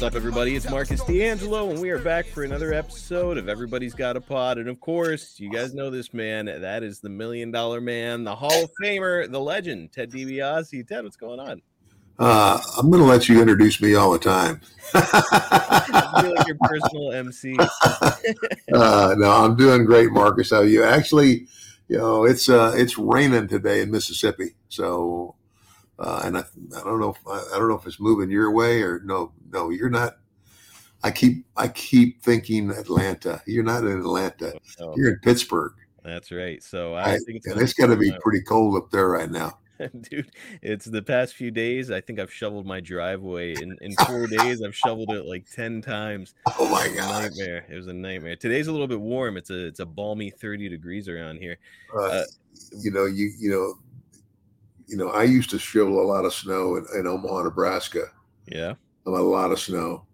What's up, everybody? It's Marcus DeAngelo, and we are back for another episode of Everybody's Got a Pod. And of course, you guys know this man. That is the Million Dollar Man, the Hall of Famer, the legend, Ted DiBiase. Ted, what's going on? Uh, I'm going to let you introduce me all the time. I feel like your personal MC. uh, no, I'm doing great, Marcus. How are you? Actually, you know, it's uh, it's raining today in Mississippi. So, uh, and I, I don't know if I, I don't know if it's moving your way or no, no, you're not. I keep I keep thinking Atlanta. You're not in Atlanta. Oh, You're in Pittsburgh. that's right. So I I, think it's, it's got to be pretty cold up there right now. dude. It's the past few days. I think I've shoveled my driveway in, in four days. I've shoveled it like ten times. Oh my It was a gosh! nightmare. It was a nightmare. Today's a little bit warm. It's a it's a balmy 30 degrees around here. Uh, uh, you know, you you know, you know. I used to shovel a lot of snow in, in Omaha, Nebraska. Yeah. a lot of snow.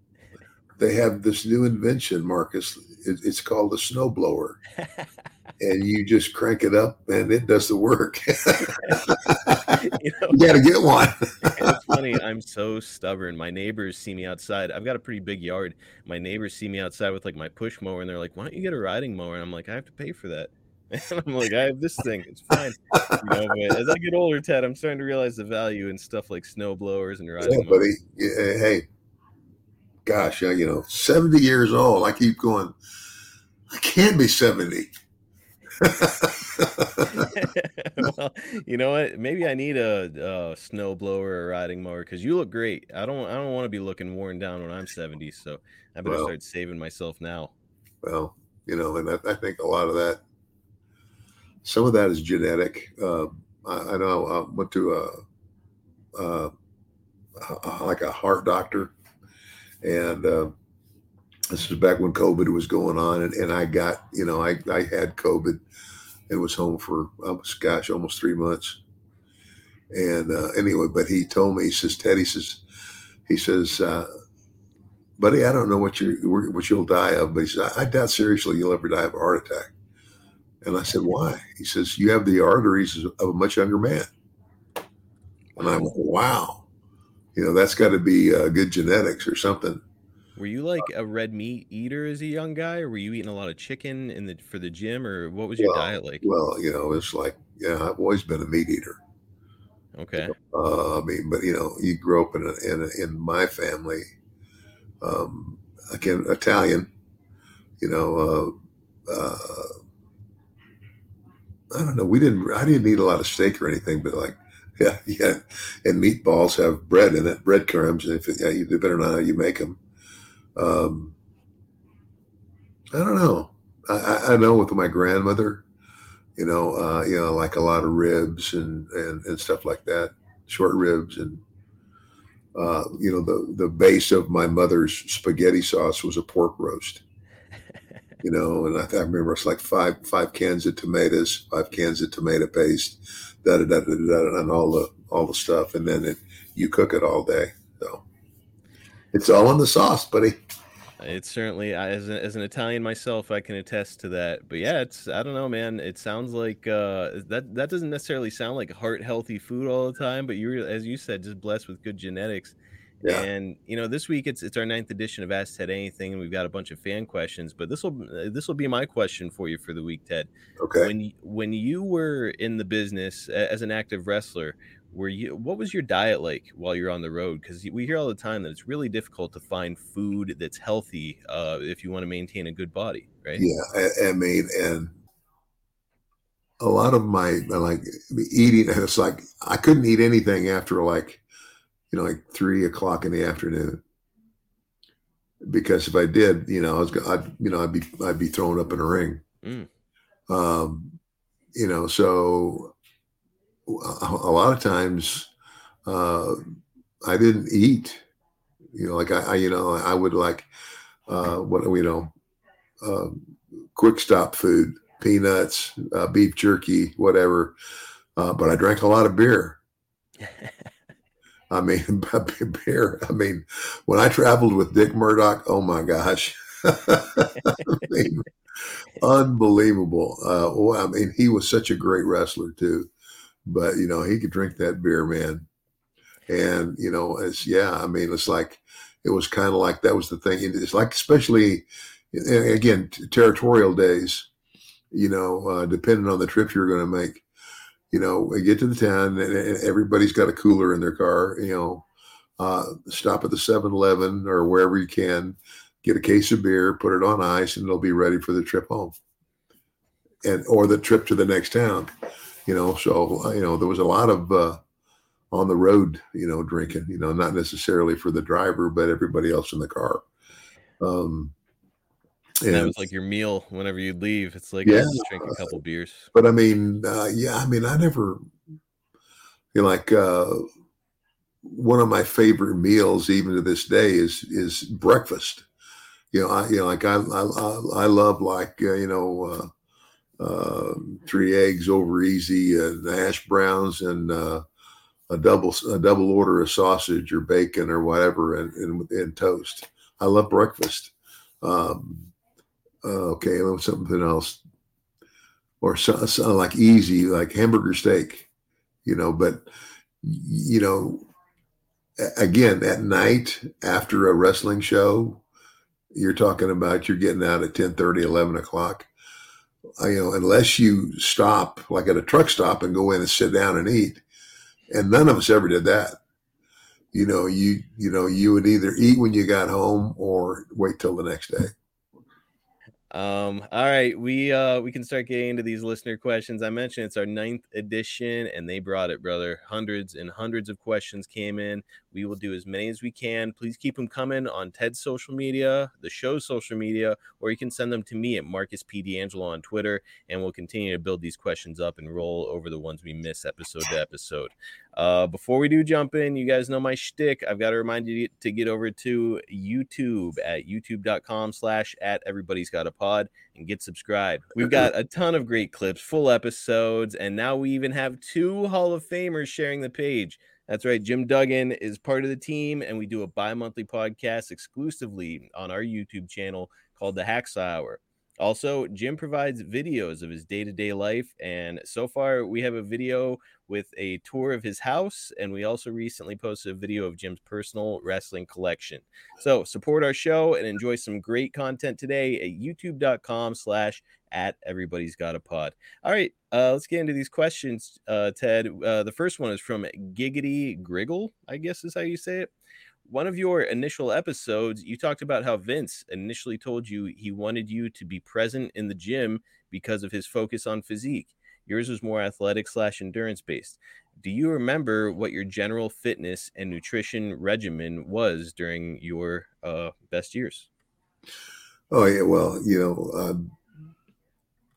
They have this new invention, Marcus. It, it's called a snowblower, and you just crank it up, and it does the work. you know, you got to get one. it's funny. I'm so stubborn. My neighbors see me outside. I've got a pretty big yard. My neighbors see me outside with like my push mower, and they're like, "Why don't you get a riding mower?" And I'm like, "I have to pay for that." And I'm like, "I have this thing. It's fine." You know, but as I get older, Ted, I'm starting to realize the value in stuff like snow blowers and riding yeah, mowers. buddy. Yeah, Hey, gosh, you know, seventy years old. I keep going. I can't be seventy. well, you know what? Maybe I need a, a snow blower or a riding mower because you look great. I don't. I don't want to be looking worn down when I'm 70. So I better Well. start saving myself now. well, you know, and I, I think a lot of that, some of that is genetic. Uh, I, I know I went to a, a, a like a heart doctor, and uh, this is back when COVID was going on, and, and I got, you know, I, I had COVID and was home for, almost, gosh, almost three months. And uh, anyway, but he told me, he says, Ted, he says, he says, uh, buddy, I don't know what you what you'll die of, but he said, I doubt seriously you'll ever die of a heart attack. And I said, why? He says, you have the arteries of a much younger man. And I went, wow, you know, that's got to be uh, good genetics or something. Were you like a red meat eater as a young guy, or were you eating a lot of chicken in the for the gym, or what was your Well, diet like? Well, you know, it's like, yeah, I've always been a meat eater. Okay. Uh, I mean, but you know, you grew up in a, in, a, in my family, um, again, Italian, you know, uh, uh, I don't know. We didn't, I didn't eat a lot of steak or anything, but like, yeah, yeah. And meatballs have bread in it, breadcrumbs. And if yeah, you better know how you make them. Um, I don't know. I, I- I know with my grandmother, you know, uh, you know, like a lot of ribs and, and, and stuff like that, short ribs. And, uh, you know, the, the base of my mother's spaghetti sauce was a pork roast, you know, and I, I remember it's like five, five cans of tomatoes, five cans of tomato paste, da da da da da, and all the, all the stuff. And then it, you cook it all day. So it's all in the sauce, buddy. It's certainly as, a, as an Italian myself, I can attest to that. But yeah, it's I don't know, man. It sounds like uh, that that doesn't necessarily sound like heart healthy food all the time. But you're as you said, just blessed with good genetics. Yeah. And you know, this week it's it's our ninth edition of Ask Ted Anything, and we've got a bunch of fan questions. But this will this will be my question for you for the week, Ted. Okay. When you, when you were in the business as an active wrestler, were you what was your diet like while you're on the road? Because we hear all the time that it's really difficult to find food that's healthy uh, if you want to maintain a good body, right? Yeah, I, I mean, and a lot of my like eating, it's like I couldn't eat anything after like, you know, like three o'clock in the afternoon, because if I did, you know, I was, I'd, you know, I'd be, I'd be thrown up in a ring. Mm. Um, you know, so a, a lot of times uh, I didn't eat. You know, like I, I you know, I would like uh, what you know, uh, quick stop food, peanuts, uh, beef jerky, whatever. Uh, but I drank a lot of beer. I mean, beer. I mean, when I traveled with Dick Murdoch, oh my gosh, I mean, unbelievable. Uh, well, I mean, he was such a great wrestler too, but you know, he could drink that beer, man. And you know, it's yeah. I mean, it's like it was kind of like that was the thing. It's like especially again territorial days. You know, uh, depending on the trip you're going to make you know, we get to the town and, everybody's got a cooler in their car, you know, uh, stop at the 7 Eleven or wherever you can, get a case of beer, put it on ice, and it'll be ready for the trip home and or the trip to the next town, you know. So, uh, you know, there was a lot of uh, on the road, you know, drinking, you know, not necessarily for the driver, but everybody else in the car. Um, and that was like your meal whenever you'd leave. It's like yeah, drink a couple beers. But I mean, uh, yeah, I mean, I never, you know, like uh, one of my favorite meals, even to this day, is is breakfast. You know, I you know, like I I, I love like uh, you know, uh, uh, three eggs over easy, and hash browns, and uh, a double a double order of sausage or bacon or whatever, and and, and toast. I love breakfast. Um, uh, okay, something else, or so, so like easy, like hamburger steak, you know. But you know, again, at night after a wrestling show, you're talking about you're getting out at 10 30, 11 o'clock. You know, unless you stop like at a truck stop and go in and sit down and eat. And none of us ever did that. You know, you you know, you would either eat when you got home or wait till the next day. Um, all right, we uh we can start getting into these listener questions. I mentioned it's our ninth edition, and they brought it, brother. Hundreds and hundreds of questions came in. We will do as many as we can. Please keep them coming on Ted's social media, the show's social media, or you can send them to me at Marcus P. DeAngelo on Twitter, and we'll continue to build these questions up and roll over the ones we miss episode to episode. Uh, before we do jump in, you guys know my shtick. I've got to remind you to get over to YouTube at youtube.com slash at everybody's got a pod and get subscribed. We've got a ton of great clips, full episodes, and now we even have two Hall of Famers sharing the page. That's right. Jim Duggan is part of the team, and we do a bi monthly podcast exclusively on our YouTube channel called The Hacksaw Hour. Also, Jim provides videos of his day to day life. And so far, we have a video with a tour of his house. And we also recently posted a video of Jim's personal wrestling collection. So support our show and enjoy some great content today at youtube.com slash at everybody's got a pod. All right, uh, let's get into these questions, uh, Ted. Uh, the first one is from Giggity Griggle, I guess is how you say it one of your initial episodes, you talked about how Vince initially told you he wanted you to be present in the gym because of his focus on physique. Yours was more athletic slash endurance based. Do you remember what your general fitness and nutrition regimen was during your uh, best years? Oh yeah, well, you know, um,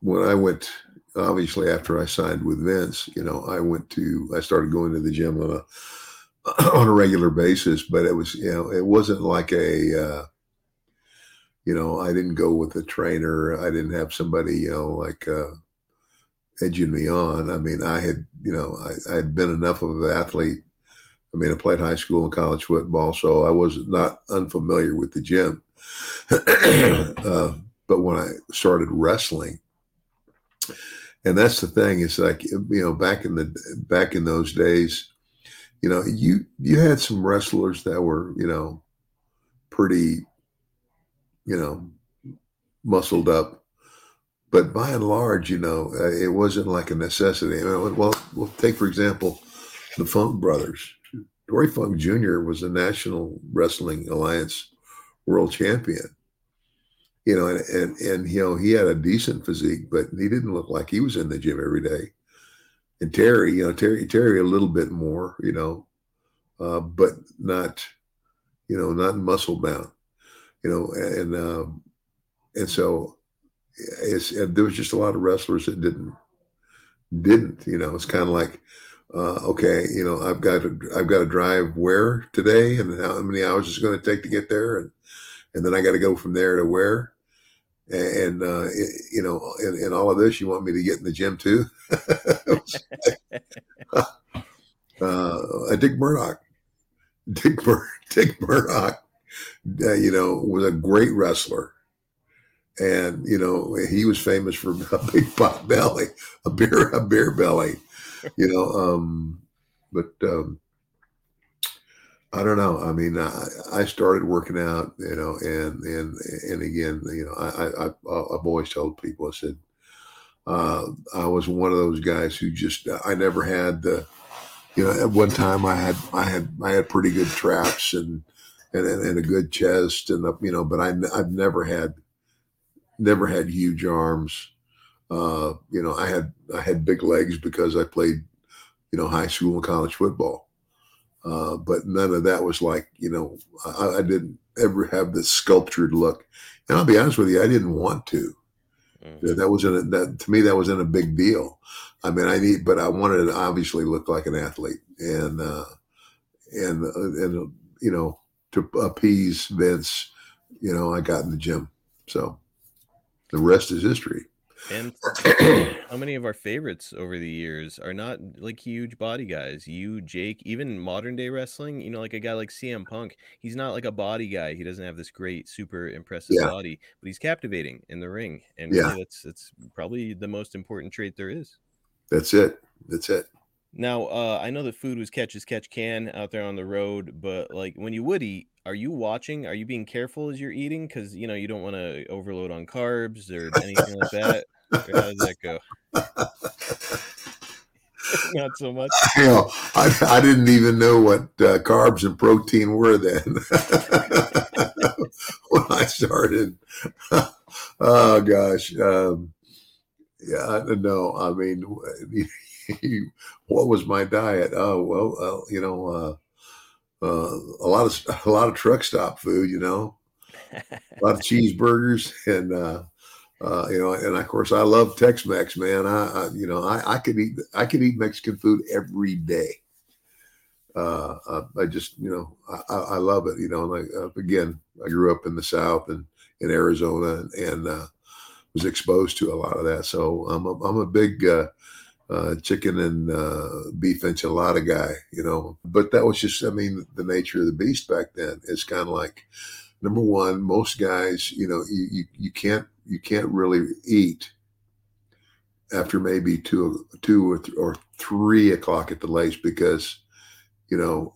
when I went, obviously after I signed with Vince, you know, I went to, I started going to the gym on a on a regular basis, but it was, you know, it wasn't like a, uh, you know, I didn't go with a trainer. I didn't have somebody, you know, like uh, edging me on. I mean, I had, you know, I, had been enough of an athlete. I mean, I played high school and college football, so I was not unfamiliar with the gym. uh, but when I started wrestling, and that's the thing, is like, you know, back in the back in those days, you know, you you had some wrestlers that were, you know, pretty, you know, muscled up, but by and large, you know, uh, it wasn't like a necessity. I mean, well, well, take for example, the Funk Brothers. Dory Funk Jr. was a National Wrestling Alliance world champion. You know, and, and and you know he had a decent physique, but he didn't look like he was in the gym every day and Terry, you know, Terry, Terry a little bit more, you know, uh, but not, you know, not muscle bound, you know, and um, and so it's and there was just a lot of wrestlers that didn't didn't, you know, it's kind of like uh, okay, you know, I've got to I've got to drive where today, and how many hours it's going to take to get there, and and then I got to go from there to where, and uh, it, you know, in, in all of this, you want me to get in the gym too? uh, Dick Murdoch, Dick Mur- Dick Murdoch, uh, you know, was a great wrestler and you know he was famous for a big pot belly, a beer a beer belly, you know. Um, but um, I don't know. I mean, I, I started working out, you know, and and and again, you know, I, I I've always told people I said uh, I was one of those guys who just I never had the, you know, at one time I had I had I had pretty good traps and and and a good chest and you know, but I I've never had never had huge arms. Uh, you know, I had I had big legs because I played, you know, high school and college football. Uh, but none of that was like, you know, I, I, didn't ever have this sculptured look. And I'll be honest with you, I didn't want to. Mm-hmm. That wasn't that to me. That wasn't a big deal. I mean, I need, but I wanted to obviously look like an athlete, and uh, and uh, and you know, to appease Vince, you know, I got in the gym. So the rest is history. And how many of our favorites over the years are not like huge body guys? You, Jake, even modern day wrestling, you know, like a guy like CM Punk, he's not like a body guy. He doesn't have this great, super impressive yeah. body, but he's captivating in the ring. And yeah, that's that's probably the most important trait there is. That's it. That's it. Now, uh, I know that food was catch as catch can out there on the road, but like when you would eat, are you watching? Are you being careful as you're eating? Because you know you don't want to overload on carbs or anything like that. Or how does that go? Not so much. You know, I, I didn't even know what uh, carbs and protein were then when I started. oh gosh, um, yeah, I don't know. I mean, what was my diet? Oh well, uh, you know, uh, uh, a lot of a lot of truck stop food. You know, a lot of cheeseburgers and uh, uh, you know, and of course I love Tex-Mex, man. I, I you know I, I could eat I could eat Mexican food every day. Uh, I, I just you know I, I love it. You know, again, I grew up in the South and in Arizona and, and was exposed to a lot of that. So I'm a, I'm a big uh, uh, chicken and uh, beef enchilada guy, you know. But that was just, I mean, the nature of the beast back then. It's kind of like, number one, most guys, you know, you, you, you can't you can't really eat after maybe two two or, th- or three o'clock at the latest because, you know,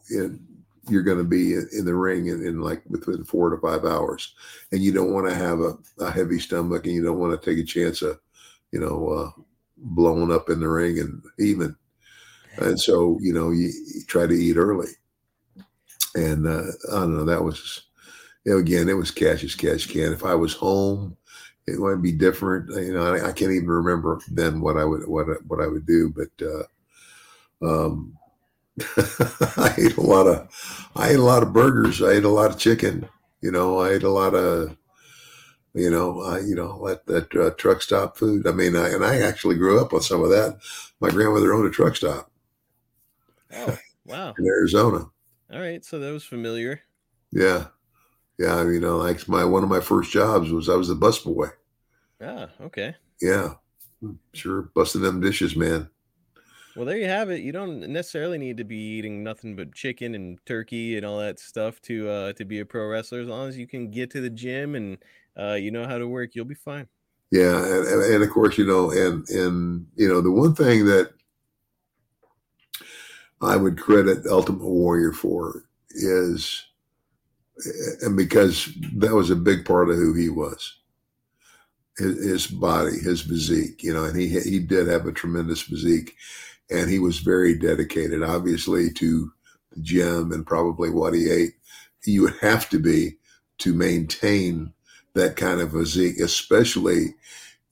you're going to be in, in the ring in, in, like within four to five hours, and you don't want to have a, a heavy stomach, and you don't want to take a chance of, you know. Uh, blowing up in the ring and even. And so, you know, you, you try to eat early. And uh, I don't know, that was, you know, again, it was cash as cash can. If I was home, it might be different. You know, I, I can't even remember then what I would what what I would do, but uh, um, I ate a lot of I ate a lot of burgers. I ate a lot of chicken. You know, I ate a lot of you know, I, you know, let that uh, truck stop food. I mean, I, and I actually grew up on some of that. My grandmother owned a truck stop. Oh, wow. in Arizona. All right. So that was familiar. Yeah. Yeah. I mean, you know, like my, one of my first jobs was I was the bus boy. Ah, okay. Yeah. Sure. Busting them dishes, man. Well, there you have it. You don't necessarily need to be eating nothing but chicken and turkey and all that stuff to uh, to be a pro wrestler. As long as you can get to the gym and uh, you know how to work, you'll be fine. Yeah, and, and, and of course, you know, and and you know, the one thing that I would credit Ultimate Warrior for is, and because that was a big part of who he was, his, his body, his physique, you know, and he he did have a tremendous physique, and he was very dedicated, obviously, to the gym and probably what he ate. You would have to be to maintain that kind of physique, especially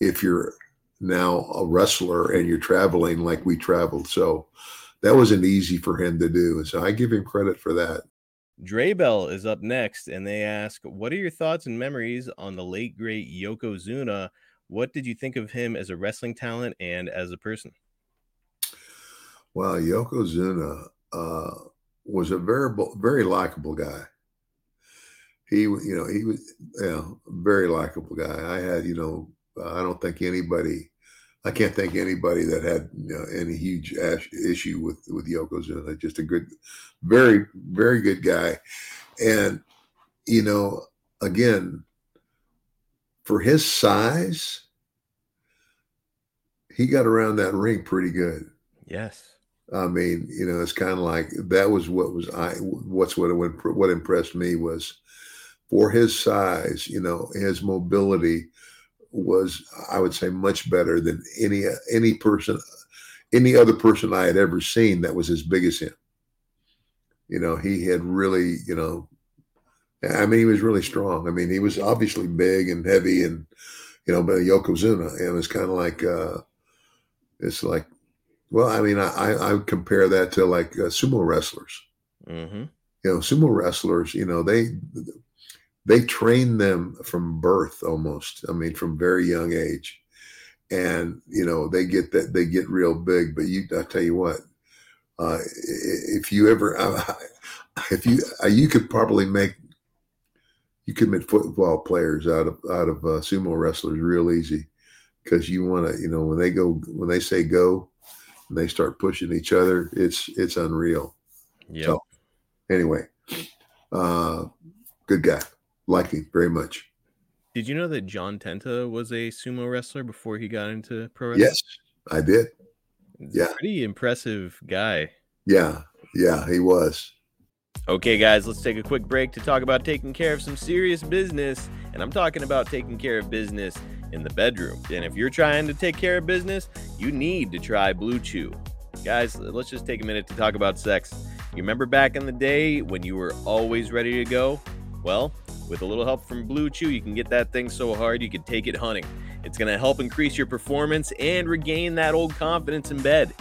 if you're now a wrestler and you're traveling like we traveled. So that wasn't easy for him to do. And so I give him credit for that. Bell is up next, and they ask, What are your thoughts and memories on the late, great Yokozuna? What did you think of him as a wrestling talent and as a person? Well, Yokozuna uh, was a very very likable guy. He, you know, he was, you know, very likable guy. I had, you know, I don't think anybody, I can't think anybody that had you know, any huge ash, issue with with Yokozuna. Just a good, very very good guy, and you know, again, for his size, he got around that ring pretty good. Yes. I mean, you know, it's kind of like that was what was I what's what what impressed me was for his size, you know, his mobility was I would say much better than any any person any other person I had ever seen that was as big as him. You know, he had really, you know, I mean, he was really strong. I mean, he was obviously big and heavy and, you know, but a Yokozuna, and it's kind of like, uh, it's like, well, I mean, I, I would compare that to like uh, sumo wrestlers. Mm-hmm. You know, sumo wrestlers, you know, they, they train them from birth almost. I mean, from very young age. And, you know, they get that, they get real big, but you, I tell you what, uh, if you ever, uh, if you, uh, you could probably make you could make football players out of out of uh, sumo wrestlers real easy because you want to you know when they go when they say go and they start pushing each other it's it's unreal yeah so anyway uh good guy him very much did you know that john tenta was a sumo wrestler before he got into pro wrestling yes i did He's yeah. pretty impressive guy yeah yeah he was Okay, guys, let's take a quick break to talk about taking care of some serious business. And I'm talking about taking care of business in the bedroom. And if you're trying to take care of business, you need to try Blue Chew. Guys, let's just take a minute to talk about sex. You remember back in the day when you were always ready to go? Well, with a little help from Blue Chew, you can get that thing so hard you can take it hunting. It's going to help increase your performance and regain that old confidence in bed.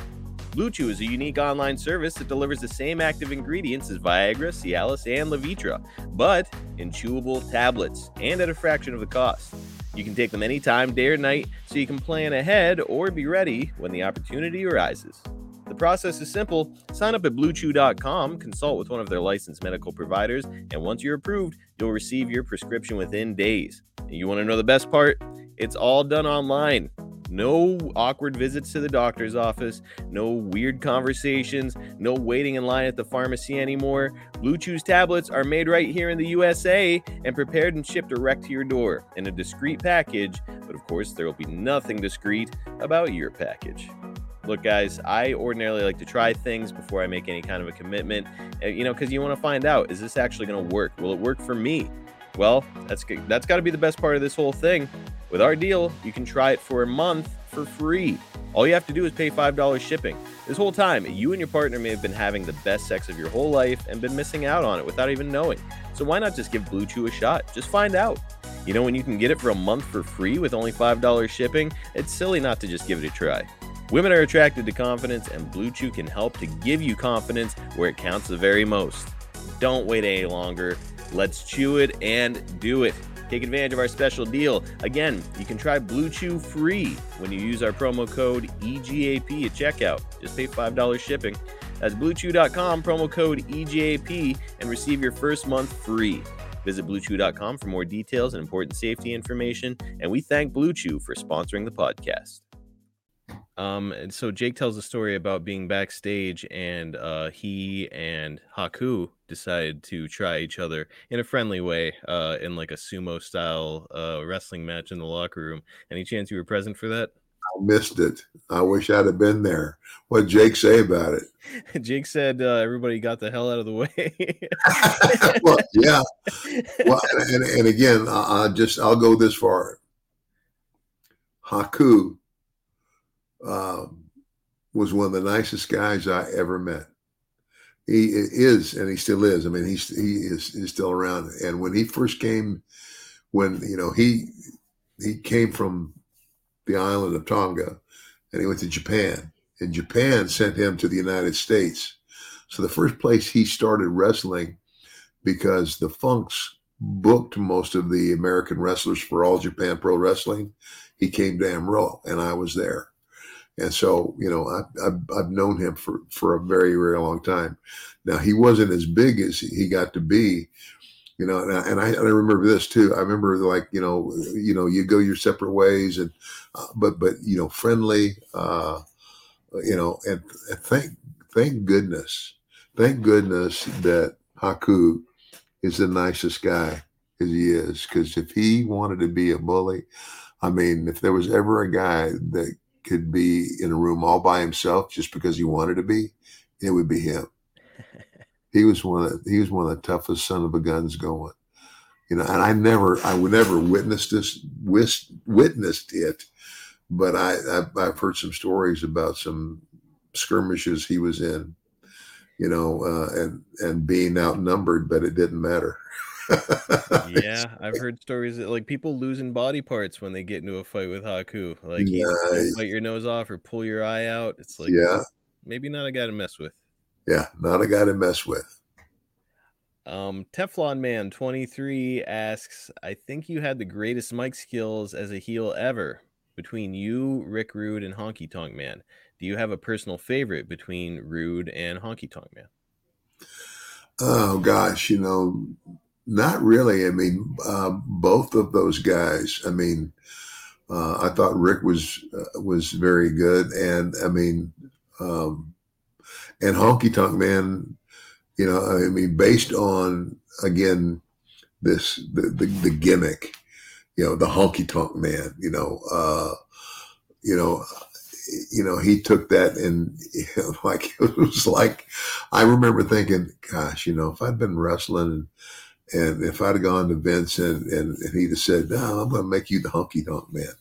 Blue Chew is a unique online service that delivers the same active ingredients as Viagra, Cialis, and Levitra, but in chewable tablets and at a fraction of the cost. You can take them anytime, day or night, so you can plan ahead or be ready when the opportunity arises. The process is simple. Sign up at bluechew.com, consult with one of their licensed medical providers, and once you're approved, you'll receive your prescription within days. And you want to know the best part? It's all done online. No awkward visits to the doctor's office, no weird conversations, no waiting in line at the pharmacy anymore. Blue Chew's tablets are made right here in the USA and prepared and shipped direct to your door in a discreet package, but of course, there will be nothing discreet about your package. Look, guys, I ordinarily like to try things before I make any kind of a commitment, uh, you know, because you want to find out is this actually going to work? Will it work for me? Well, that's that's got to be the best part of this whole thing. With our deal, you can try it for a month for free. All you have to do is pay $5 shipping. This whole time, you and your partner may have been having the best sex of your whole life and been missing out on it without even knowing. So why not just give Blue Chew a shot? Just find out. You know, when you can get it for a month for free with only $5 shipping, it's silly not to just give it a try. Women are attracted to confidence, and Blue Chew can help to give you confidence where it counts the very most. Don't wait any longer. Let's chew it and do it. Take advantage of our special deal. Again, you can try Blue Chew free when you use our promo code EGAP at checkout. Just pay $5 shipping. That's bluechew.com, promo code EGAP, and receive your first month free. Visit bluechew.com for more details and important safety information. And we thank Blue Chew for sponsoring the podcast. Um, and so Jake tells a story about being backstage, and uh, he and Haku decided to try each other in a friendly way, uh, in like a sumo style uh, wrestling match in the locker room. Any chance you were present for that? I missed it. I wish I'd have been there. What Jake say about it? Jake said uh, everybody got the hell out of the way. well, yeah. Well, and, and again, I, I just I'll go this far. Haku um, was one of the nicest guys I ever met. He is, and he still is. I mean, he's he is he's still around. And when he first came, when you know he he came from the island of Tonga, and he went to Japan, and Japan sent him to the United States. So the first place he started wrestling, because the Funks booked most of the American wrestlers for All Japan Pro Wrestling, he came to Amarillo, and I was there And so, you know, I, I've, I've known him for, for a very, very long time. Now, he wasn't as big as he got to be, you know, and I, and I, and I remember this too. I remember like, you know, you know, you go your separate ways and, uh, but, but, you know, friendly, uh, you know, and, and thank, thank goodness, thank goodness that Haku is the nicest guy as he is. Cause if he wanted to be a bully, I mean, if there was ever a guy that could be in a room all by himself just because he wanted to be, it would be him. he was one of the, he was one of the toughest son of a guns going. You know, and I never I would never witnessed this witnessed it, but I I've, I've heard some stories about some skirmishes he was in, you know, uh, and and being outnumbered, but it didn't matter. yeah, I've heard stories that like people losing body parts when they get into a fight with Haku. Like you bite your nose off or pull your eye out. It's like yeah, maybe not a guy to mess with. yeah, not a guy to mess with. Um, Teflon Man 23 asks, I think you had the greatest mic skills as a heel ever between you, Rick Rude, and Honky Tonk Man. Do you have a personal favorite between Rude and Honky Tonk Man? Oh gosh, you know, not really. I mean, uh, both of those guys. I mean, uh, I thought Rick was uh, was very good, and I mean, um, and Honky Tonk Man. You know, I mean, based on again this the the, the gimmick. You know, the Honky Tonk Man. You know, uh, you know. You know, he took that and like it was like I remember thinking, gosh, you know, if I'd been wrestling and, and if I'd have gone to Vince and, and, and he'd have said, no, I'm going to make you the honky tonk man,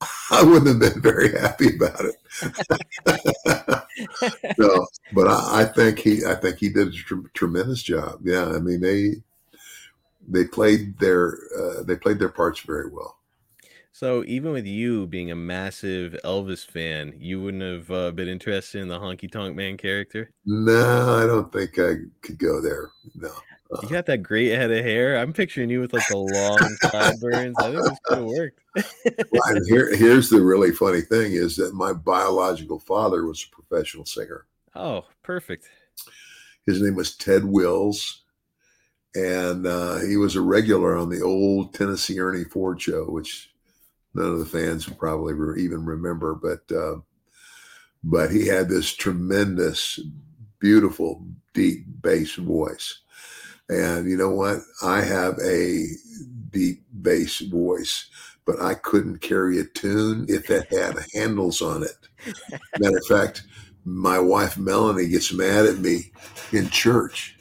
I wouldn't have been very happy about it. no, but I, I think he, I think he did a tr- tremendous job. Yeah. I mean, they, they played their, uh, they played their parts very well. So even with you being a massive Elvis fan, you wouldn't have uh, been interested in the Honky Tonk Man character? No, I don't think I could go there. No. You got that great head of hair. I'm picturing you with like the long sideburns. I think this could have worked. Well, here, here's the really funny thing is that my biological father was a professional singer. oh, perfect. His name was Ted Wills, and uh, he was a regular on the old Tennessee Ernie Ford show, which none of the fans probably re- even remember. But uh, but he had this tremendous, beautiful, deep bass voice, and you know what? I have a deep bass voice, but I couldn't carry a tune if it had handles on it. Matter of fact, my wife Melanie gets mad at me in church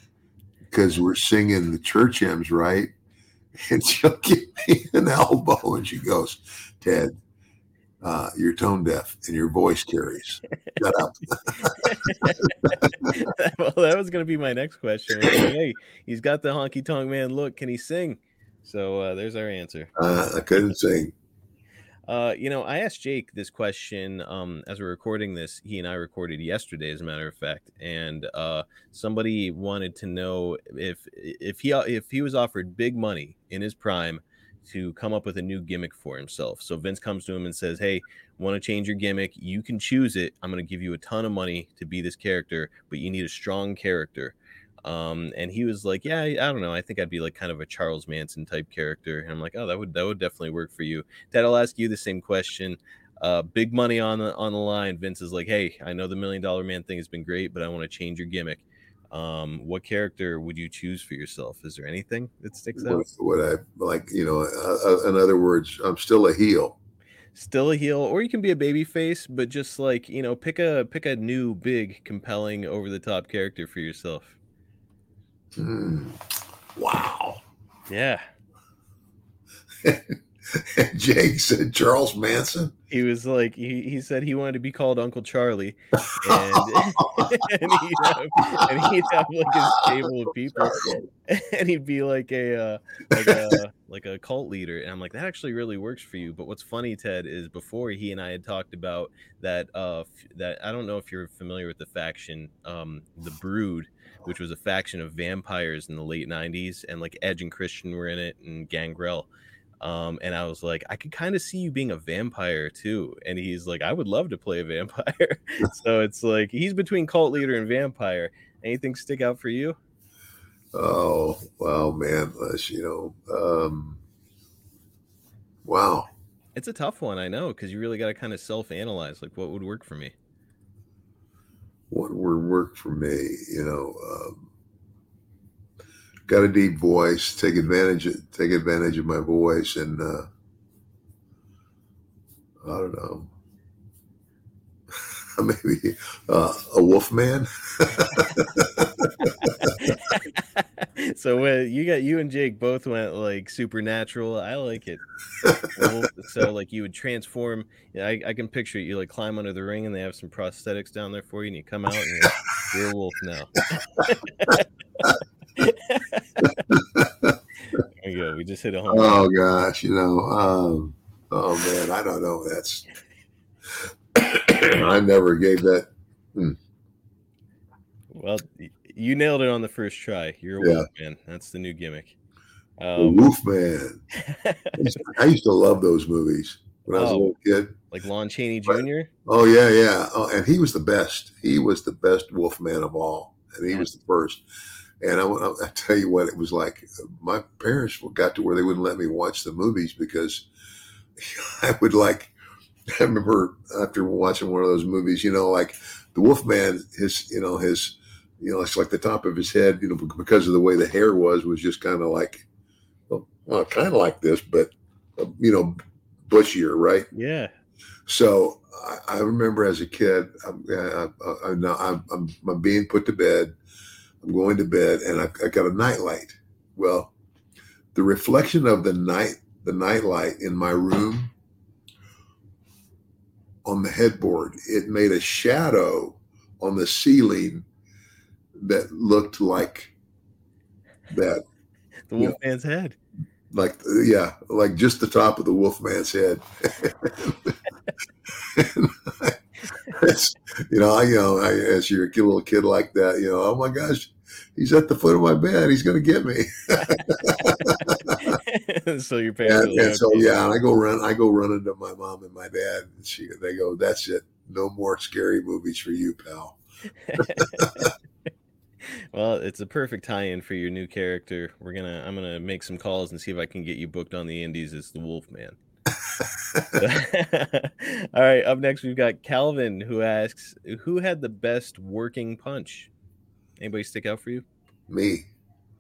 because we're singing the church hymns, right? And she'll give me an elbow and she goes, Ted, uh, you're tone deaf and your voice carries. Shut up. well, that was going to be my next question. Hey, he's got the honky tonk man look. Can he sing? So uh, there's our answer. Uh, I couldn't sing. Uh, you know, I asked Jake this question um, as we're recording this. He and I recorded yesterday, as a matter of fact, and uh, somebody wanted to know if if he if he was offered big money in his prime to come up with a new gimmick for himself. So Vince comes to him and says, "Hey, want to change your gimmick? You can choose it. I'm going to give you a ton of money to be this character, but you need a strong character." Um, and he was like, "Yeah, I don't know. I think I'd be like kind of a Charles Manson type character." And I'm like, "Oh, that would that would definitely work for you." Ted, I'll ask you the same question. Uh, big money on the on the line. Vince is like, "Hey, I know the Million Dollar Man thing has been great, but I want to change your gimmick. Um, what character would you choose for yourself? Is there anything that sticks out? What, I like, you know, uh, uh, in other words, I'm still a heel. Still a heel, or you can be a baby face, but just like you know, pick a pick a new, big, compelling, over the top character for yourself. Hmm. Wow. Yeah, Jake said Charles Manson. He was like he, he said he wanted to be called Uncle Charlie, and, and he'd have and he'd have like his stable of people, and he'd be like a uh, like a like a cult leader. And I'm like, that actually really works for you. But what's funny, Ted, is before he and I had talked about that uh f- that I don't know if you're familiar with the faction, um, the Brood, which was a faction of vampires in the late '90s, and like Edge and Christian were in it, and Gangrel. Um, and I was like, I could kind of see you being a vampire too. And he's like, I would love to play a vampire. so it's like he's between cult leader and vampire. Anything stick out for you? Oh, wow, man. You know, um, wow. It's a tough one, I know, because you really got to kind of self-analyze, like what would work for me. What would work for me? You know, um, got a deep voice. Take advantage of take advantage of my voice, and uh, I don't know. Maybe uh, a wolf man. so when you got you and Jake both went like supernatural, I like it. So like you would transform. Yeah, I, I can picture it. You like climb under the ring, and they have some prosthetics down there for you, and you come out and you're, you're a wolf now. there you go. We just hit a home. run. Oh gosh, you know. Um, oh man, I don't know. That's I never gave that. Well, you nailed it on the first try. You're a Yeah. wolf man. That's the new gimmick. Um, Wolf Man. I used, to, I used to love those movies when I was a Oh. little kid. like Lon Chaney. Jr. Oh yeah, yeah. Oh, and he was the best. He was the best Wolfman of all, and he was the first. And I, I, I tell you what, it was like my parents got to where they wouldn't let me watch the movies because I would like. I remember after watching one of those movies, you know, like the Wolfman, his, you know, his, you know, it's like the top of his head, you know, because of the way the hair was, was just kind of like, oh, well, kind of like this, but you know, bushier, right? Yeah. So I, I remember as a kid, I'm, I, I, I'm, I'm, I'm, I'm being put to bed. I'm going to bed, and I, I got a nightlight. Well, the reflection of the night, the nightlight in my room on the headboard, it made a shadow on the ceiling that looked like that The Yeah. wolf man's head. like yeah, like just the top of the Wolfman's head. It's- you know, I you know, I, as you're a kid- little kid like that, you know, oh my gosh, he's at the foot of my bed, he's gonna get me. so your parents. And, and so yeah, and I go run, I go running to my mom and my dad, and she they go, that's it, no more scary movies for you, pal. Well, it's a perfect tie-in for your new character. We're gonna, I'm gonna make some calls and see if I can get you booked on the Indies as the Wolf Man. All right, up next we've got Calvin who asks, "Who had the best working punch?" Anybody stick out for you? Me.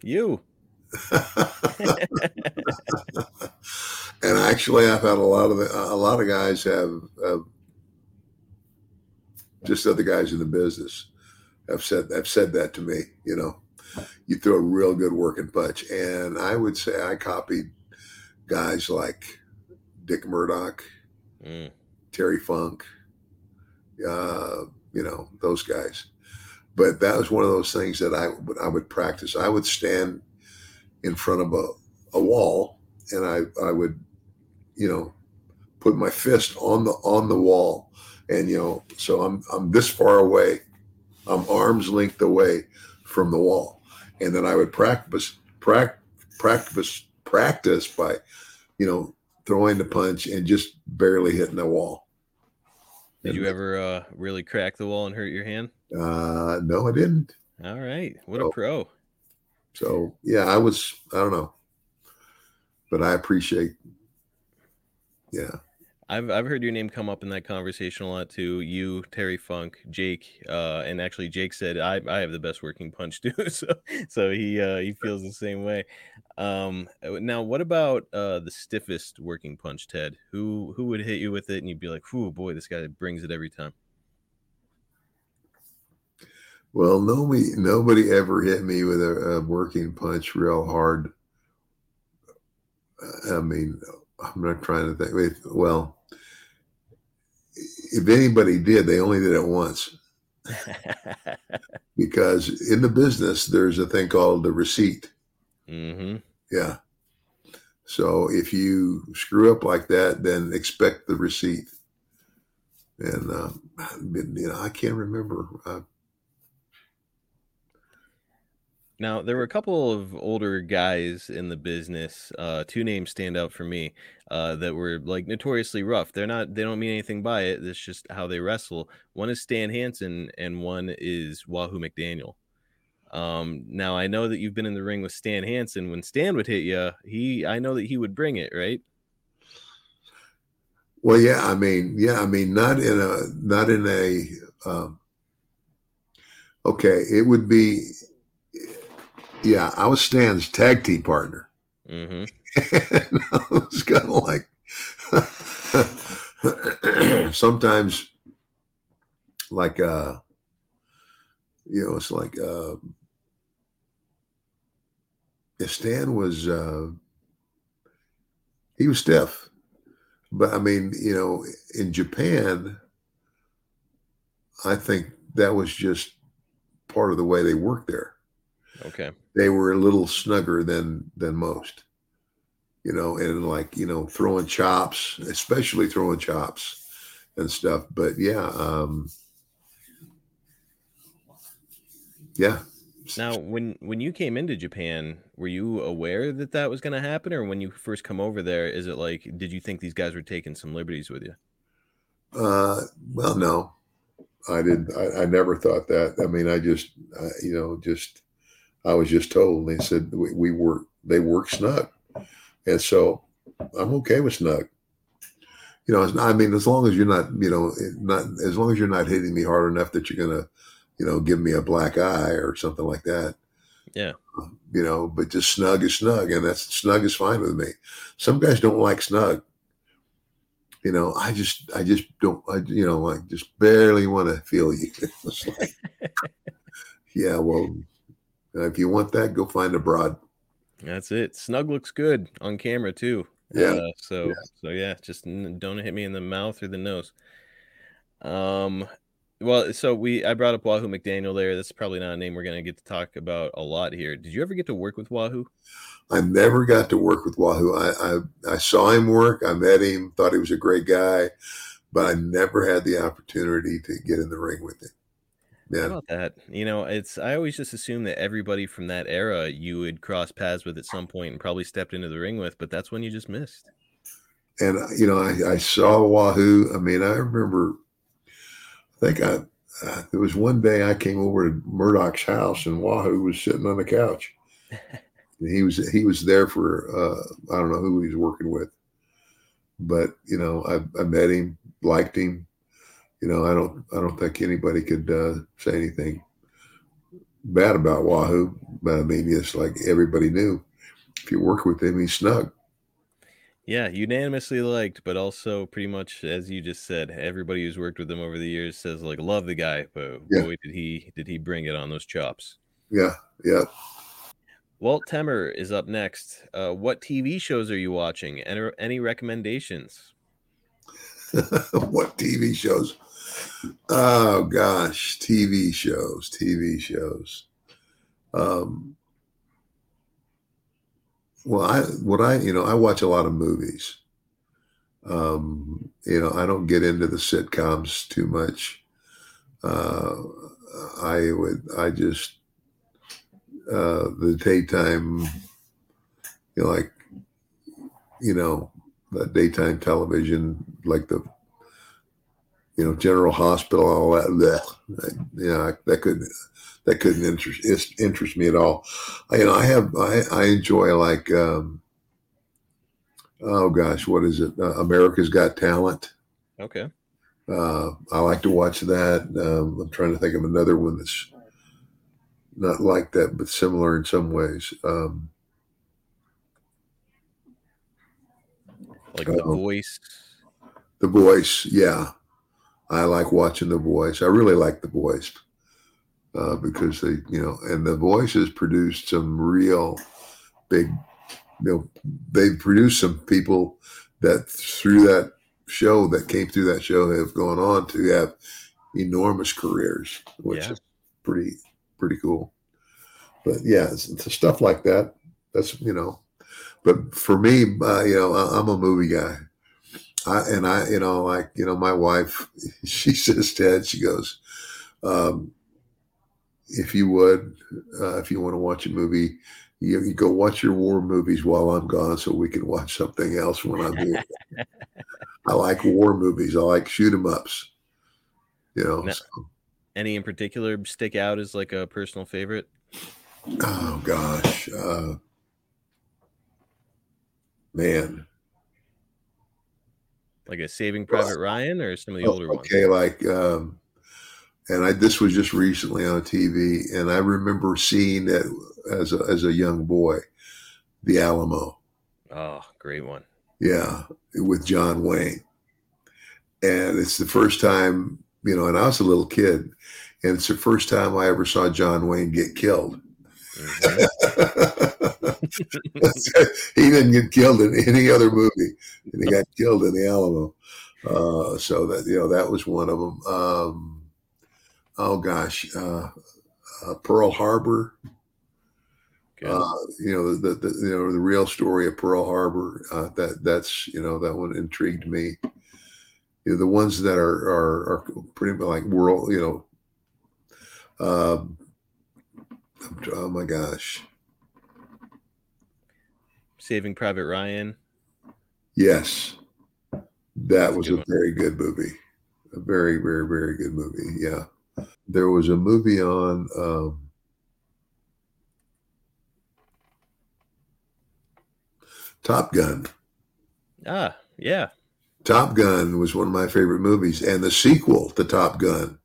You. and actually, I've had a lot of a lot of guys have, have just other guys in the business have said have said that to me. You know, you throw a real good working punch, and I would say I copied guys like Dick Murdoch, Mm. Terry Funk, uh, you know, those guys. But that was one of those things that I would I would practice. I would stand in front of a, a wall and I, I would, you know, put my fist on the on the wall. And you know, so I'm I'm this far away. I'm arm's length away from the wall. And then I would practice practice practice practice by, you know, throwing the punch and just barely hitting the wall. Did you ever uh, really crack the wall and hurt your hand? Uh, no, I didn't. All right, what Oh. a pro. So yeah, I was. I don't know, but I appreciate. Yeah, I've I've heard your name come up in that conversation a lot too. You, Terry Funk, Jake, uh, and actually Jake said I, I have the best working punch too. So so he uh, he feels the same way. Um, now what about uh, the stiffest working punch, Ted? Who who would hit you with it and you'd be like, "Whoo, boy, this guy brings it every time." Well, nobody nobody ever hit me with a, a working punch real hard. I mean, I'm not trying to think. Well, if anybody did, they only did it once because in the business there's a thing called the receipt. mm-hmm. Yeah. So if you screw up like that, then expect the receipt. And uh, you know, I can't remember. Uh, Now, there were a couple of older guys in the business. Uh, two names stand out for me uh, that were like notoriously rough. They're not. They don't mean anything by it. It's just how they wrestle. One is Stan Hansen, and one is Wahoo McDaniel. Um, now I know that you've been in the ring with Stan Hansen. When Stan would hit you, he I know that he would bring it, right? Well, yeah, I mean, yeah, I mean, not in a, not in a, um, okay, it would be, yeah, I was Stan's tag team partner. Mm-hmm. And I was kind of like, sometimes, like, uh, you know, it's like, uh, if Stan was, uh, he was stiff. But I mean, you know, in Japan, I think that was just part of the way they worked there. Okay. They were a little snugger than than most, you know, and like you know, throwing chops, especially throwing chops and stuff. But yeah, um, yeah, Now, when when you came into Japan, were you aware that that was going to happen, or when you first come over there, is it like, did you think these guys were taking some liberties with you? Uh, well, no, I didn't. I, I never thought that. I mean, I just, I, you know, just I was just told. They said we, we work. They work snug, and so I'm okay with snug. You know, I mean, as long as you're not, you know, not as long as you're not hitting me hard enough that you're gonna, you know, give me a black eye or something like that. Yeah. Um, you know, but just snug is snug, and that's snug is fine with me. Some guys don't like snug. You know, I just, I just don't, I, you know, like just barely want to feel you. Like, yeah, well, if you want that, go find a broad. That's it. Snug looks good on camera too. Yeah. Uh, so Yeah. so yeah, just don't hit me in the mouth or the nose. Um. Well, so we I brought up Wahoo McDaniel there. That's probably not a name we're gonna get to talk about a lot here. Did you ever get to work with Wahoo? I never got to work with Wahoo. I, I, I saw him work. I met him, thought he was a great guy, but I never had the opportunity to get in the ring with him. How Yeah. about that? You know, it's I always just assume that everybody from that era you would cross paths with at some point and probably stepped into the ring with, but that's when you just missed. And, uh, you know, I, I saw Wahoo. I mean, I remember, I think I, uh, there was one day I came over to Murdoch's house and Wahoo was sitting on the couch. He was he was there for uh, I don't know who he was working with, but you know I, I met him, liked him. You know I don't I don't think anybody could uh, say anything bad about Wahoo, but I mean it's like everybody knew if you work with him, he's snug. Yeah, unanimously liked, but also pretty much as you just said, everybody who's worked with him over the years says like love the guy, but Yeah. boy did he did he bring it on those chops. Yeah, yeah. Walt Temmer is up next. Uh, what TV shows are you watching? Any, any recommendations? what TV shows? Oh gosh, TV shows, TV shows. Um, well, I what I you know I watch a lot of movies. Um, you know, I don't get into the sitcoms too much. Uh, I would I just uh, the daytime, you know, like you know the daytime television, like the you know General Hospital, all that. bleh. You know, that couldn't that couldn't interest interest me at all. I, you know, I have I, I enjoy like um, oh gosh, what is it? Uh, America's Got Talent. Okay. Uh, I like to watch that. Um, I'm trying to think of another one that's not like that, but similar in some ways. Um, Like The Voice. The Voice, yeah, I like watching The Voice. I really like The Voice uh, because they, you know, and The Voice has produced some real big, you know, they produced some people that through that show that came through that show have gone on to have enormous careers, which Yeah. is pretty pretty cool. But yeah, it's, it's stuff like that. That's you know, but for me, uh, you know, I, I'm a movie guy. I, and I, you know, like, you know, my wife, she says, Ted, she goes, um, if you would, uh, if you want to watch a movie, you, you go watch your war movies while I'm gone, so we can watch something else when I'm here. I like war movies. I like shoot 'em ups. You know. No. so- Any in particular stick out as like a personal favorite? oh gosh, uh, man. Like a Saving Private Ryan or some of the Oh, older ones? okay, like, um, and I this was just recently on TV, and I remember seeing it as a as a young boy, The Alamo. Oh, great one. Yeah, with John Wayne. And it's the first time, you know, and I was a little kid, and it's the first time I ever saw John Wayne get killed. Mhm. he didn't get killed in any other movie, and he got killed in the Alamo. Uh, so that you know that was one of them. Um, oh gosh, uh, uh, Pearl Harbor. Uh, you know the, the, you know the real story of Pearl Harbor. Uh, that that's you know that one intrigued me. You know, the ones that are are, are pretty much like world. You know. Oh my gosh. Saving Private Ryan. Yes. That That's a was good a very good movie. A very, very, very good movie. Yeah. There was a movie on um, Top Gun. Ah, yeah. Top Gun was one of my favorite movies. And the sequel to Top Gun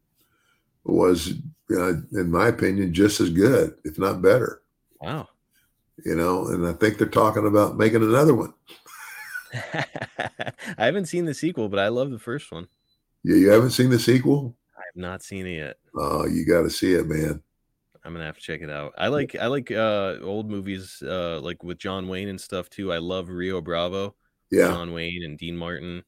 was, uh, in my opinion, just as good, if not better. Wow. You know, and I think they're talking about making another one. I haven't seen the sequel, but I love the first one. Yeah, you haven't seen the sequel? I have not seen it yet. Oh, you got to see it, man. I'm gonna have to check it out. I like I like uh old movies uh like with John Wayne and stuff too. I love Rio Bravo, Yeah. John Wayne and Dean Martin.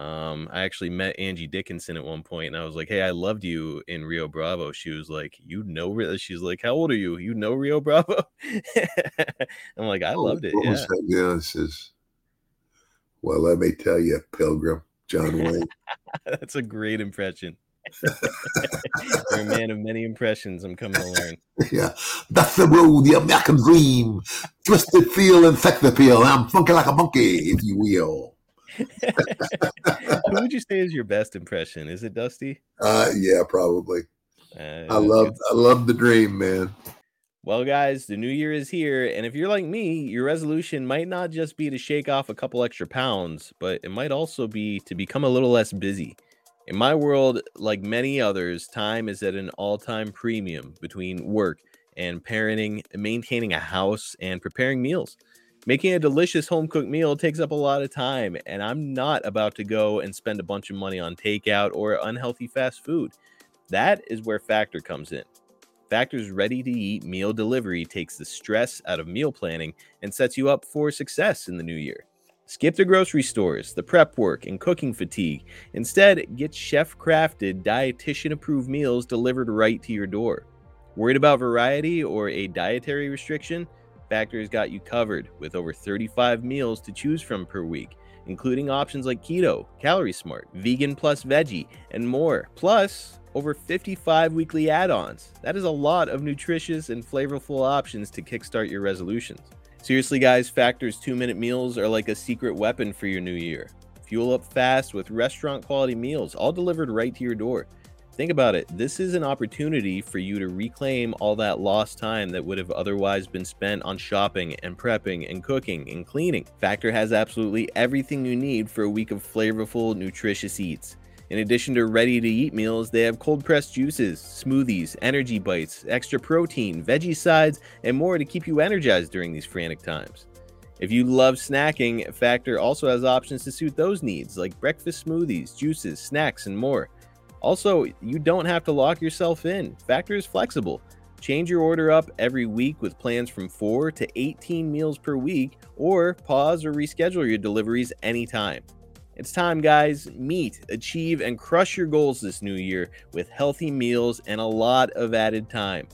Um, I actually met Angie Dickinson at one point, and I was like, "Hey, I loved you in Rio Bravo." She was like, "You know?" Ri-" She's like, "How old are you? You know Rio Bravo?" I'm like, "I loved it." Yeah. Yeah, well, let me tell you, Pilgrim, John Wayne. That's a great impression. You're a man of many impressions. I'm coming to learn. yeah, that's the road, the American dream. Twisted feel and sex appeal. I'm funky like a monkey, if you will. Who would you say is your best impression? Is it Dusty? Uh, yeah, probably. Uh, I love. I love the dream, man. Well, guys, the new year is here, and if you're like me, your resolution might not just be to shake off a couple extra pounds, but it might also be to become a little less busy. In my world, like many others, time is at an all-time premium between work and parenting, maintaining a house, and preparing meals. Making a delicious home cooked meal takes up a lot of time, and I'm not about to go and spend a bunch of money on takeout or unhealthy fast food. That is where Factor comes in. Factor's ready to eat meal delivery takes the stress out of meal planning and sets you up for success in the new year. Skip the grocery stores, the prep work, and cooking fatigue. Instead, get chef crafted, dietitian approved meals delivered right to your door. Worried about variety or a dietary restriction? Factor's got you covered with over 35 meals to choose from per week, including options like keto, calorie smart, vegan plus veggie, and more. Plus, over 55 weekly add ons. That is a lot of nutritious and flavorful options to kickstart your resolutions. Seriously, guys, Factor's two minute meals are like a secret weapon for your new year. Fuel up fast with restaurant quality meals, all delivered right to your door. Think about it. This is an opportunity for you to reclaim all that lost time that would have otherwise been spent on shopping and prepping and cooking and cleaning. Factor has absolutely everything you need for a week of flavorful, nutritious eats. In addition to ready to eat meals, they have cold pressed juices, smoothies, energy bites, extra protein, veggie sides, and more to keep you energized during these frantic times. If you love snacking, Factor also has options to suit those needs, like breakfast smoothies, juices, snacks, and more. Also, you don't have to lock yourself in. Factor is flexible. Change your order up every week with plans from 4 to 18 meals per week, or pause or reschedule your deliveries anytime. It's time, guys. Meet, achieve, and crush your goals this new year with healthy meals and a lot of added time.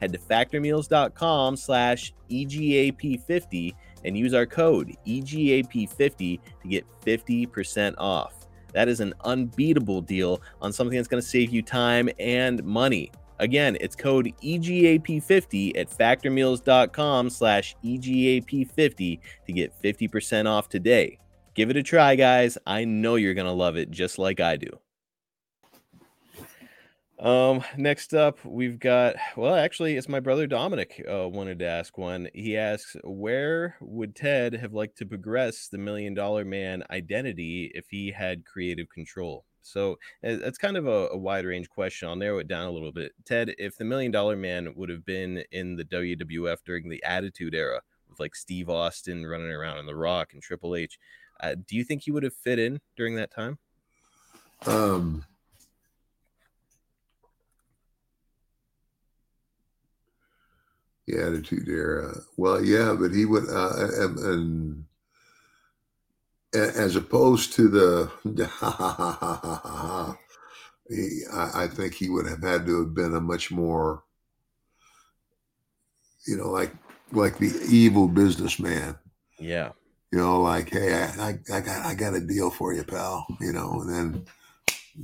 Head to factormeals.com slash E EGAP50 and use our code E EGAP50 to get 50% off. That is an unbeatable deal on something that's going to save you time and money. Again, it's code E EGAP50 at factormeals.com slash E EGAP50 to get 50% off today. Give it a try, guys. I know you're going to love it just like I do. Um, next up, we've got well, actually, it's my brother Dominic uh, wanted to ask one. He asks, Where would Ted have liked to progress the million dollar man identity if he had creative control? So uh, that's kind of a, a wide range question. I'll narrow it down a little bit. Ted, if the million dollar man would have been in the WWF during the Attitude Era with like Steve Austin running around in The Rock and Triple H, uh, do you think he would have fit in during that time? Um, the attitude era. Well, yeah, but he would, uh, and, and as opposed to the, he, I, I think he would have had to have been a much more, you know, like like the evil businessman. Yeah. You know, like, hey, I, I, I got I got a deal for you, pal. You know, and then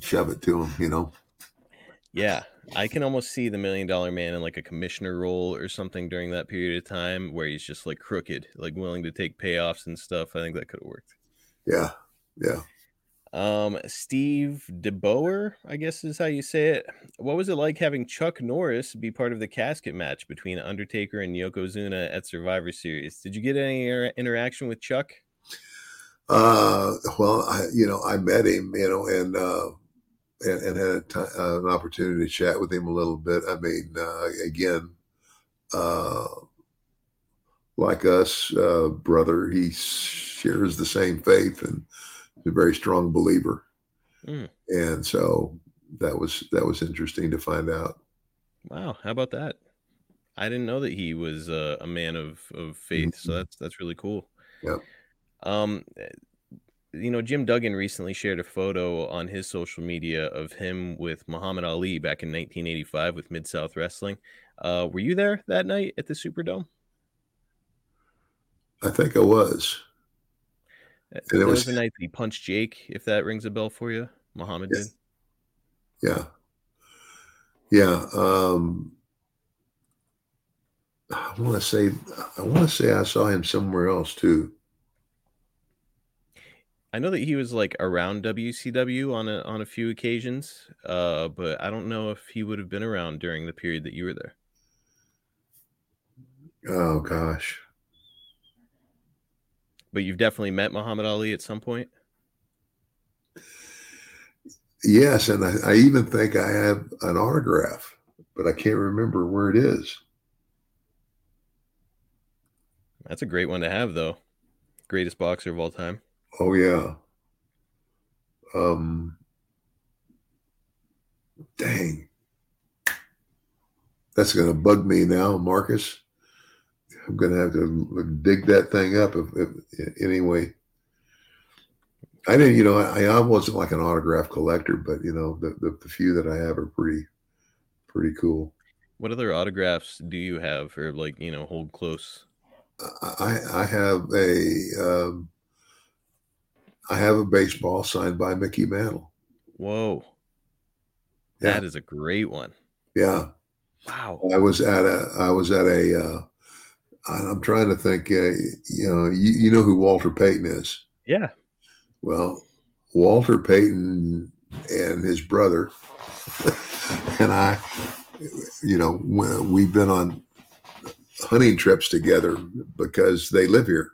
shove it to him. You know. Yeah, I can almost see the million dollar man in like a commissioner role or something during that period of time where he's just like crooked, like willing to take payoffs and stuff. I think that could have worked. Yeah, yeah. Um, Steve DeBoer, I guess is how you say it. What was it like having Chuck Norris be part of the casket match between Undertaker and Yokozuna at Survivor Series? Did you get any inter- interaction with Chuck? Uh, well, I, you know, I met him, you know, and uh, and, and had a ti- uh, an opportunity to chat with him a little bit. I mean, uh, again, uh, like us, uh, brother, he shares the same faith and is a very strong believer. Mm. And so that was that was interesting to find out. Wow, how about that? I didn't know that he was uh, a man of of faith, so Mhm. that's that's really cool. Yep. Um, you know, Jim Duggan recently shared a photo on his social media of him with Muhammad Ali back in 1985 with Mid South Wrestling. Uh, were you there that night at the Superdome? I think I was. Uh, And it That was was- the night he punched Jake. If that rings a bell for you, Muhammad Yes. did. Yeah. Yeah. Um, I want to say, I want to say I saw him somewhere else too. I know that he was like around WCW on a on a few occasions, uh, but I don't know if he would have been around during the period that you were there. Oh gosh. But you've definitely met Muhammad Ali at some point. Yes. And I, I even think I have an autograph, but I can't remember where it is. That's a great one to have, though. Greatest boxer of all time. Oh yeah. Um, dang. That's going to bug me now, Marcus. I'm going to have to dig that thing up. If, if anyway, I didn't. You know, I, I wasn't like an autograph collector, but you know, the, the the few that I have are pretty pretty cool. What other autographs do you have, or like you know, hold close? I I have a um, I have a baseball signed by Mickey Mantle. Whoa, Yeah. that is a great one. Yeah. Wow. I was at a I was at a uh, I'm trying to think. Uh, you know, you, you know who Walter Payton is. Yeah. Well, Walter Payton and his brother and I, you know, we've been on hunting trips together because they live here,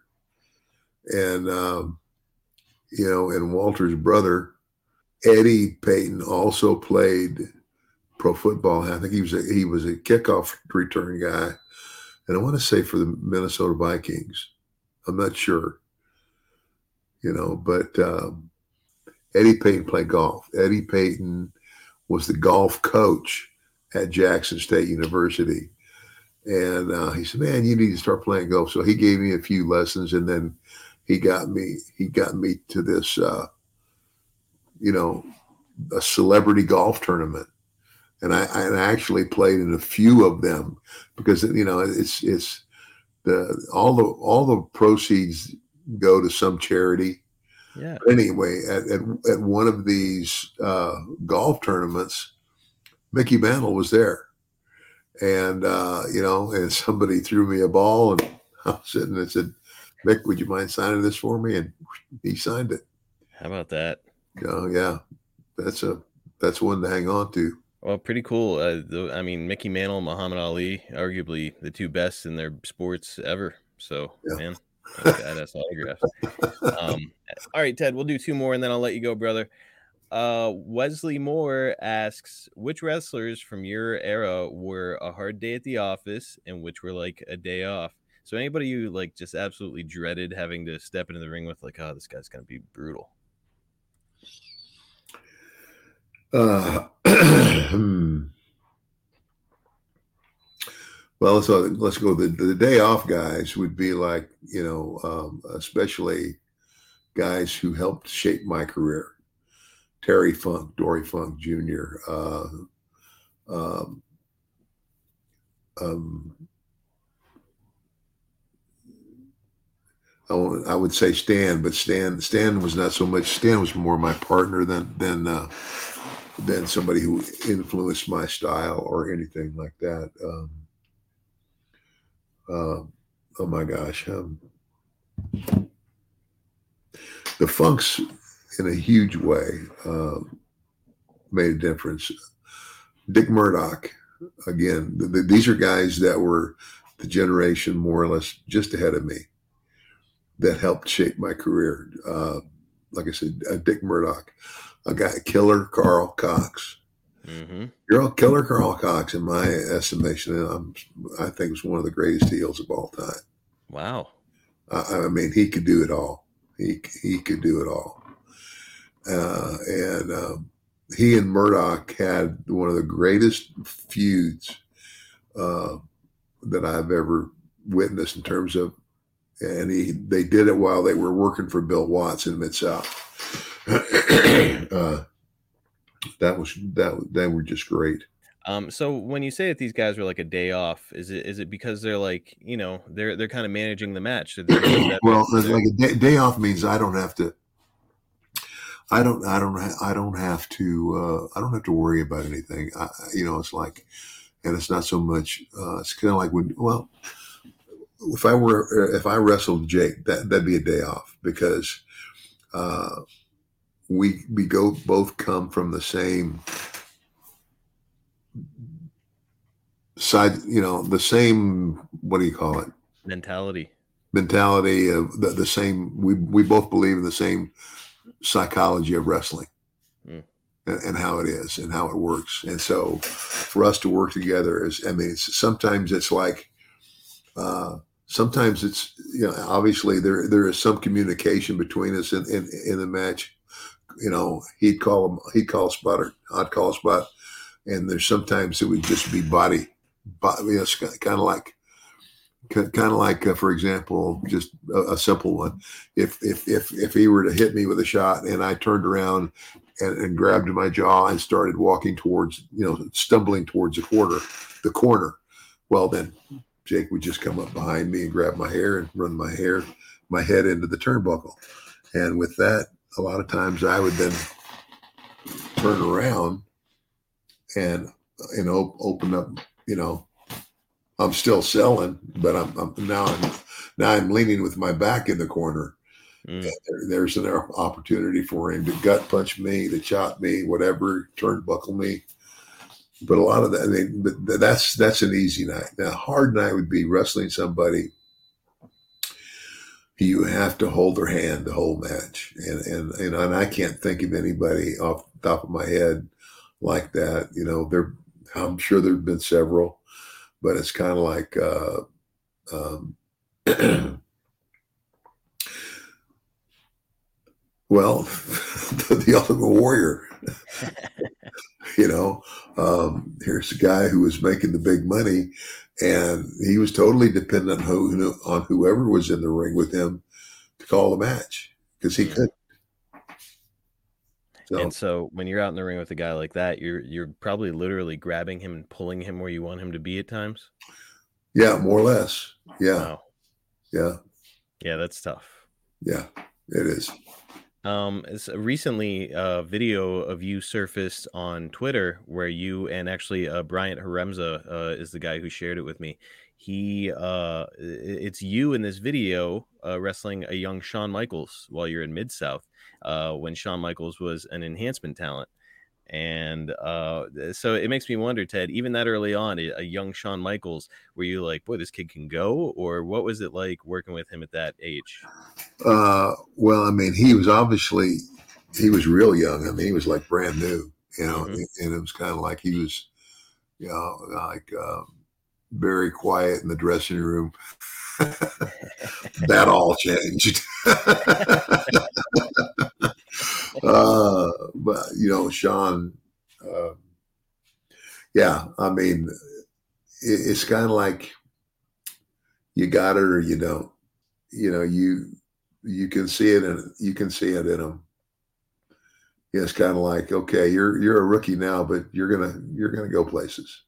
and um, you know, and Walter's brother Eddie Payton also played pro football. I think he was a, he was a kickoff return guy, and I want to say for the Minnesota Vikings. I'm not sure, you know, but um, Eddie Payton played golf. Eddie Payton was the golf coach at Jackson State University, and uh, he said, "Man, you need to start playing golf." So he gave me a few lessons, and then he got me he got me to this, uh, you know, a celebrity golf tournament and I, I actually played in a few of them because you know it's it's the all the all the proceeds go to some charity. Yeah. Anyway, at at, at one of these uh, golf tournaments, Mickey Mantle was there, and uh, you know, and somebody threw me a ball, and I was sitting and said, "Mick, would you mind signing this for me?" And he signed it. How about that? Oh yeah, that's a that's one to hang on to. Well, pretty cool. Uh, the, I mean, Mickey Mantle, Muhammad Ali, arguably the two best in their sports ever. So, Yeah. man, badass autograph. Um, all right, Ted, we'll do two more and then I'll let you go, brother. Uh, Wesley Moore asks, which wrestlers from your era were a hard day at the office and which were like a day off? So, anybody you like just absolutely dreaded having to step into the ring with, like, oh, this guy's gonna be brutal. Uh, hmm. well, so let's go. The, the day off guys would be like, you know, um, especially guys who helped shape my career. Terry Funk, Dory Funk Jr., uh, um, um, I, would say Stan, but Stan Stan was not so much. Stan was more my partner than than uh, than somebody who influenced my style or anything like that. Um, uh, oh my gosh, um, the Funks, in a huge way, uh, made a difference. Dick Murdoch, again, th- th- these are guys that were the generation more or less just ahead of me that helped shape my career. Uh, like I said, uh, Dick Murdoch, a guy, Killer Karl Kox. Mm-hmm. You're all Killer Karl Kox, in my estimation, and I'm, I think was one of the greatest heels of all time. Wow. I, I mean, he could do it all. He he could do it all. Uh, and um, he and Murdoch had one of the greatest feuds uh, that I've ever witnessed in terms of. And he they did it while they were working for Bill Watts in Mid South. uh, that was that they were just great. Um, so when you say that these guys were like a day off, is it is it because they're like you know they're they're kind of managing the match? Well, like a day, day off means I don't have to. I don't. I don't. I don't have to. Uh, I don't have to worry about anything. I, you know, it's like, and it's not so much. Uh, it's kind of like when. Well, if I were, if I wrestled Jake, that that'd be a day off because uh, we we go both come from the same side. You know, the same. What do you call it? mentality. mentality of the, the same we we both believe in the same psychology of wrestling Mm. and, and how it is and how it works and so for us to work together is i mean it's, sometimes it's like uh sometimes it's you know obviously there there is some communication between us in in, in the match you know he'd call him he'd call spotter i'd call spot and there's sometimes it would just be body, body you know, kind of like kind of like, uh, for example, just a, a simple one. If if if if he were to hit me with a shot and I turned around and, and grabbed my jaw and started walking towards, you know, stumbling towards the quarter, the corner, well then Jake would just come up behind me and grab my hair and run my hair, my head into the turnbuckle, and with that, a lot of times I would then turn around and you know open up, you know, I'm still selling, but I'm, I'm now I'm now I'm leaning with my back in the corner. Mm. There- there's an opportunity for him to gut punch me, to chop me, whatever, turnbuckle me. But a lot of that, I mean, that's that's an easy night. Now, hard night would be wrestling somebody. You have to hold their hand the whole match, and and know, and I can't think of anybody off the top of my head like that. You know, there, I'm sure there've been several but it's kind of like uh, um, well the, the ultimate warrior. You know um, here's a guy who was making the big money and he was totally dependent on, who, on whoever was in the ring with him to call the match because he could so, And so when you're out in the ring with a guy like that, you're you're probably literally grabbing him and pulling him where you want him to be at times. yeah more or less. Yeah. Wow. yeah. Yeah, that's tough. yeah it is Um, recently a video of you surfaced on Twitter where you and actually uh, Bryant Haremza uh, is the guy who shared it with me. He, uh, it's you in this video uh, wrestling a young Shawn Michaels while you're in Mid South, uh, when Shawn Michaels was an enhancement talent. And uh, so it makes me wonder, Ted, even that early on, a young Shawn Michaels, were you like, boy, this kid can go? Or what was it like working with him at that age? Uh, well, I mean, he was obviously he was real young. I mean, he was like brand new, you know, Mhm. and it was kind of like he was, you know, like um, very quiet in the dressing room. that all changed. uh, but you know, Shawn, uh, yeah, I mean, it, it's kind of like you got it or you don't. You know, you you can see it and you can see it in them. It's kind of like, okay, you're you're a rookie now, but you're gonna you're gonna go places.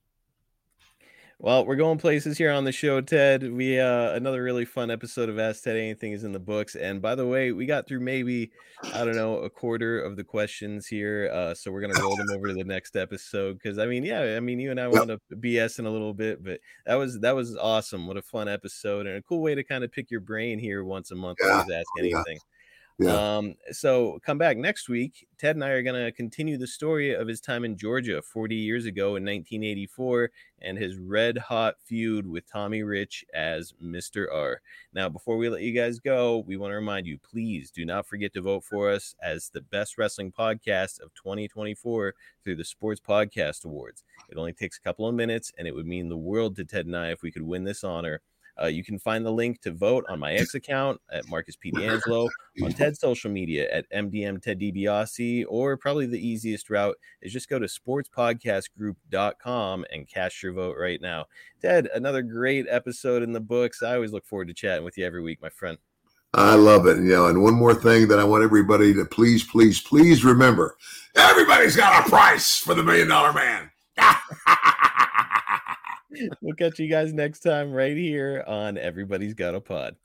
Well, we're going places here on the show, Ted. We uh another really fun episode of Ask Ted Anything is in the books. And by the way, we got through maybe I don't know a quarter of the questions here. Uh so we're gonna roll them over to the next episode because I mean, yeah, I mean you and I wound up BSing a little bit, but that was that was awesome. What a fun episode and a cool way to kind of pick your brain here once a month. Yeah, ask anything. Yeah. Um, so come back next week. Ted and I are going to continue the story of his time in Georgia 40 years ago in 1984 and his red hot feud with Tommy Rich as Mr. R. Now, before we let you guys go, we want to remind you please do not forget to vote for us as the best wrestling podcast of 2024 through the Sports Podcast Awards. It only takes a couple of minutes and it would mean the world to Ted and I if we could win this honor. Uh, you can find the link to vote on my X account at Marcus P. DeAngelo, on Ted's social media at MDM Ted DiBiase, or probably the easiest route is just go to sportspodcastgroup.com and cast your vote right now. Ted, another great episode in the books. I always look forward to chatting with you every week, my friend. I love it. You know, and one more thing that I want everybody to please, please, please remember: everybody's got a price for the million dollar man. We'll catch you guys next time right here on Everybody's Got a Pod.